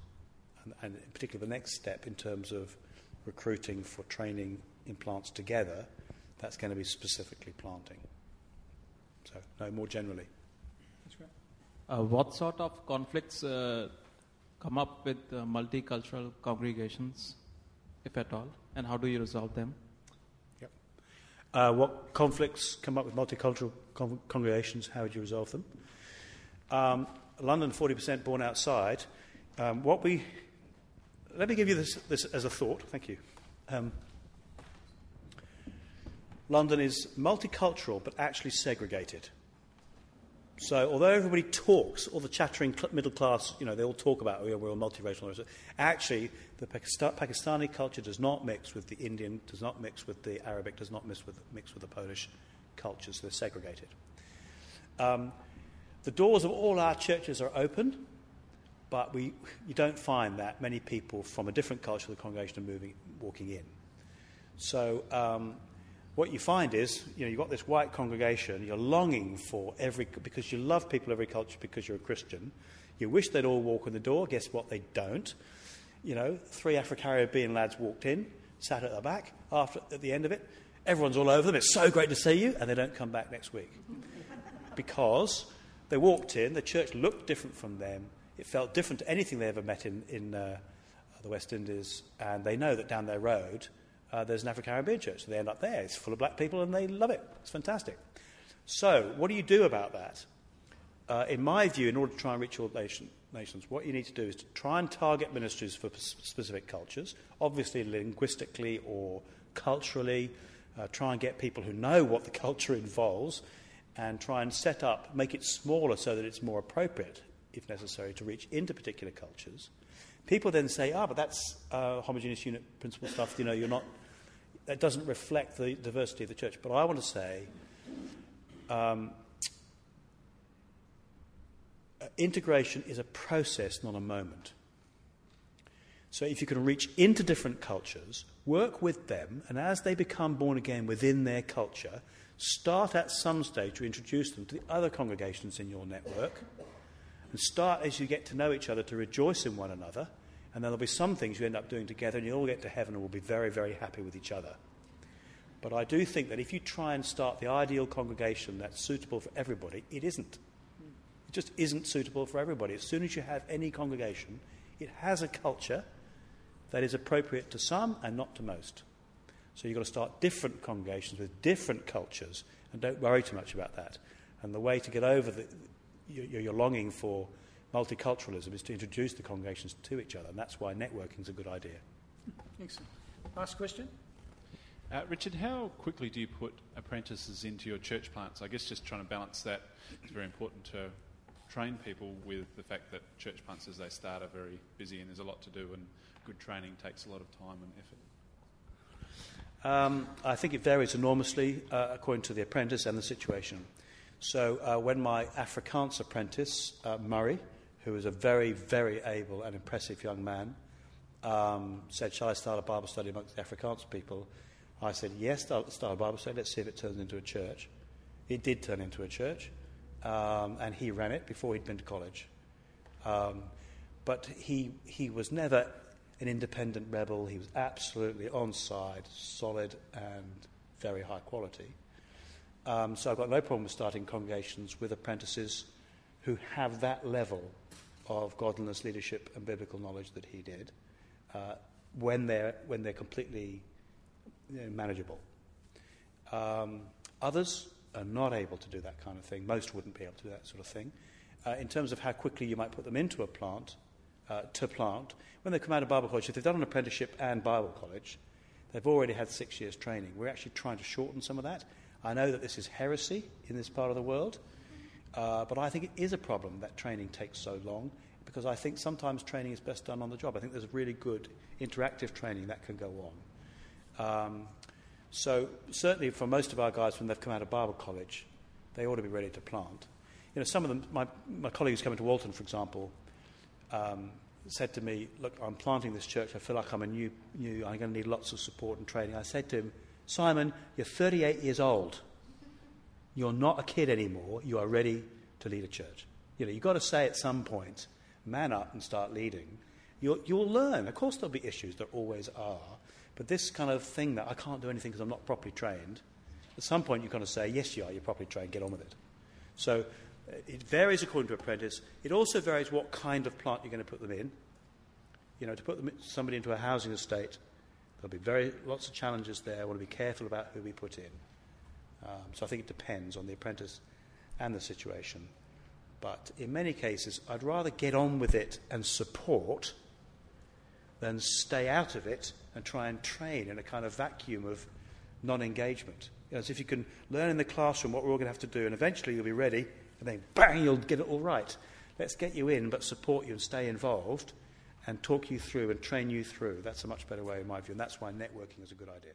and, and in particular the next step in terms of recruiting for training in plants together, that's going to be specifically planting. So no, more generally. That's great. Uh, what sort of conflicts uh, come up with uh, multicultural congregations, if at all, and how do you resolve them? Uh, what conflicts come up with multicultural con- congregations? How would you resolve them? Um, London, 40% born outside. Um, what we let me give you this, this as a thought. Thank you. Um, London is multicultural but actually segregated. So, although everybody talks, all the chattering middle class, you know, they all talk about oh, we're all multiracial. Actually, the Pakistani culture does not mix with the Indian, does not mix with the Arabic, does not mix with, mix with the Polish cultures. They're segregated. Um, the doors of all our churches are open, but we, you don't find that many people from a different culture of the congregation are moving, walking in. So, um, what you find is, you know, you've got this white congregation, you're longing for every, because you love people of every culture because you're a Christian. You wish they'd all walk in the door. Guess what? They don't. You know, three Afro Caribbean lads walked in, sat at the back. After, at the end of it, everyone's all over them. It's so great to see you, and they don't come back next week [LAUGHS] because they walked in. The church looked different from them. It felt different to anything they ever met in, in uh, the West Indies, and they know that down their road uh, there's an African Caribbean church. So they end up there. It's full of black people and they love it. It's fantastic. So, what do you do about that? Uh, in my view, in order to try and reach all nation, nations, what you need to do is to try and target ministries for p- specific cultures, obviously linguistically or culturally, uh, try and get people who know what the [LAUGHS] culture involves, and try and set up, make it smaller so that it's more appropriate, if necessary, to reach into particular cultures. People then say, ah, but that's uh, homogeneous unit principle stuff, you know, you're not, that doesn't reflect the diversity of the church. But I want to say, um, integration is a process, not a moment. So if you can reach into different cultures, work with them, and as they become born again within their culture, start at some stage to introduce them to the other congregations in your network and start as you get to know each other to rejoice in one another. And then there'll be some things you end up doing together, and you'll all get to heaven and we'll be very, very happy with each other. But I do think that if you try and start the ideal congregation that's suitable for everybody, it isn't. It just isn't suitable for everybody. As soon as you have any congregation, it has a culture that is appropriate to some and not to most. So you've got to start different congregations with different cultures, and don't worry too much about that. And the way to get over the, your, your longing for multiculturalism is to introduce the congregations to each other, and that's why networking is a good idea. Excellent. Last question. Uh, Richard, how quickly do you put apprentices into your church plants? I guess just trying to balance that. It's very important to train people with the fact that church plants, as they start, are very busy and there's a lot to do, and good training takes a lot of time and effort. Um, I think it varies enormously uh, according to the apprentice and the situation. So, uh, when my Afrikaans apprentice, uh, Murray, who was a very, very able and impressive young man, um, said, Shall I start a Bible study amongst the Afrikaans people? I said, Yes, start, start a Bible study. Let's see if it turns into a church. It did turn into a church, um, and he ran it before he'd been to college. Um, but he, he was never an independent rebel. He was absolutely on side, solid, and very high quality. Um, so I've got no problem with starting congregations with apprentices who have that level of godliness, leadership, and biblical knowledge that he did uh, when, they're, when they're completely you know, manageable. Um, others are not able to do that kind of thing. Most wouldn't be able to do that sort of thing. Uh, in terms of how quickly you might put them into a plant, uh, to plant, when they come out of Bible college, if they've done an apprenticeship and Bible college, they've already had six years training. We're actually trying to shorten some of that. I know that this is heresy in this part of the world, uh, but I think it is a problem that training takes so long because I think sometimes training is best done on the job. I think there's really good interactive training that can go on. Um, so, certainly for most of our guys, when they've come out of Bible college, they ought to be ready to plant. You know, some of them, my, my colleagues coming to Walton, for example, um, said to me, Look, I'm planting this church. I feel like I'm a new, new, I'm going to need lots of support and training. I said to him, Simon, you're 38 years old. You're not a kid anymore. You are ready to lead a church. You know, you've got to say at some point, man up and start leading. You'll, you'll learn. Of course, there'll be issues. There always are. But this kind of thing that I can't do anything because I'm not properly trained, at some point you've got to say, yes, you are. You're properly trained. Get on with it. So uh, it varies according to apprentice. It also varies what kind of plant you're going to put them in. You know, to put them, somebody into a housing estate, there'll be very lots of challenges there. I want to be careful about who we put in. Um, so I think it depends on the apprentice and the situation. But in many cases, I'd rather get on with it and support than stay out of it and try and train in a kind of vacuum of non engagement. You know, as if you can learn in the classroom what we're all going to have to do, and eventually you'll be ready, and then bang, you'll get it all right. Let's get you in, but support you and stay involved and talk you through and train you through. That's a much better way, in my view, and that's why networking is a good idea.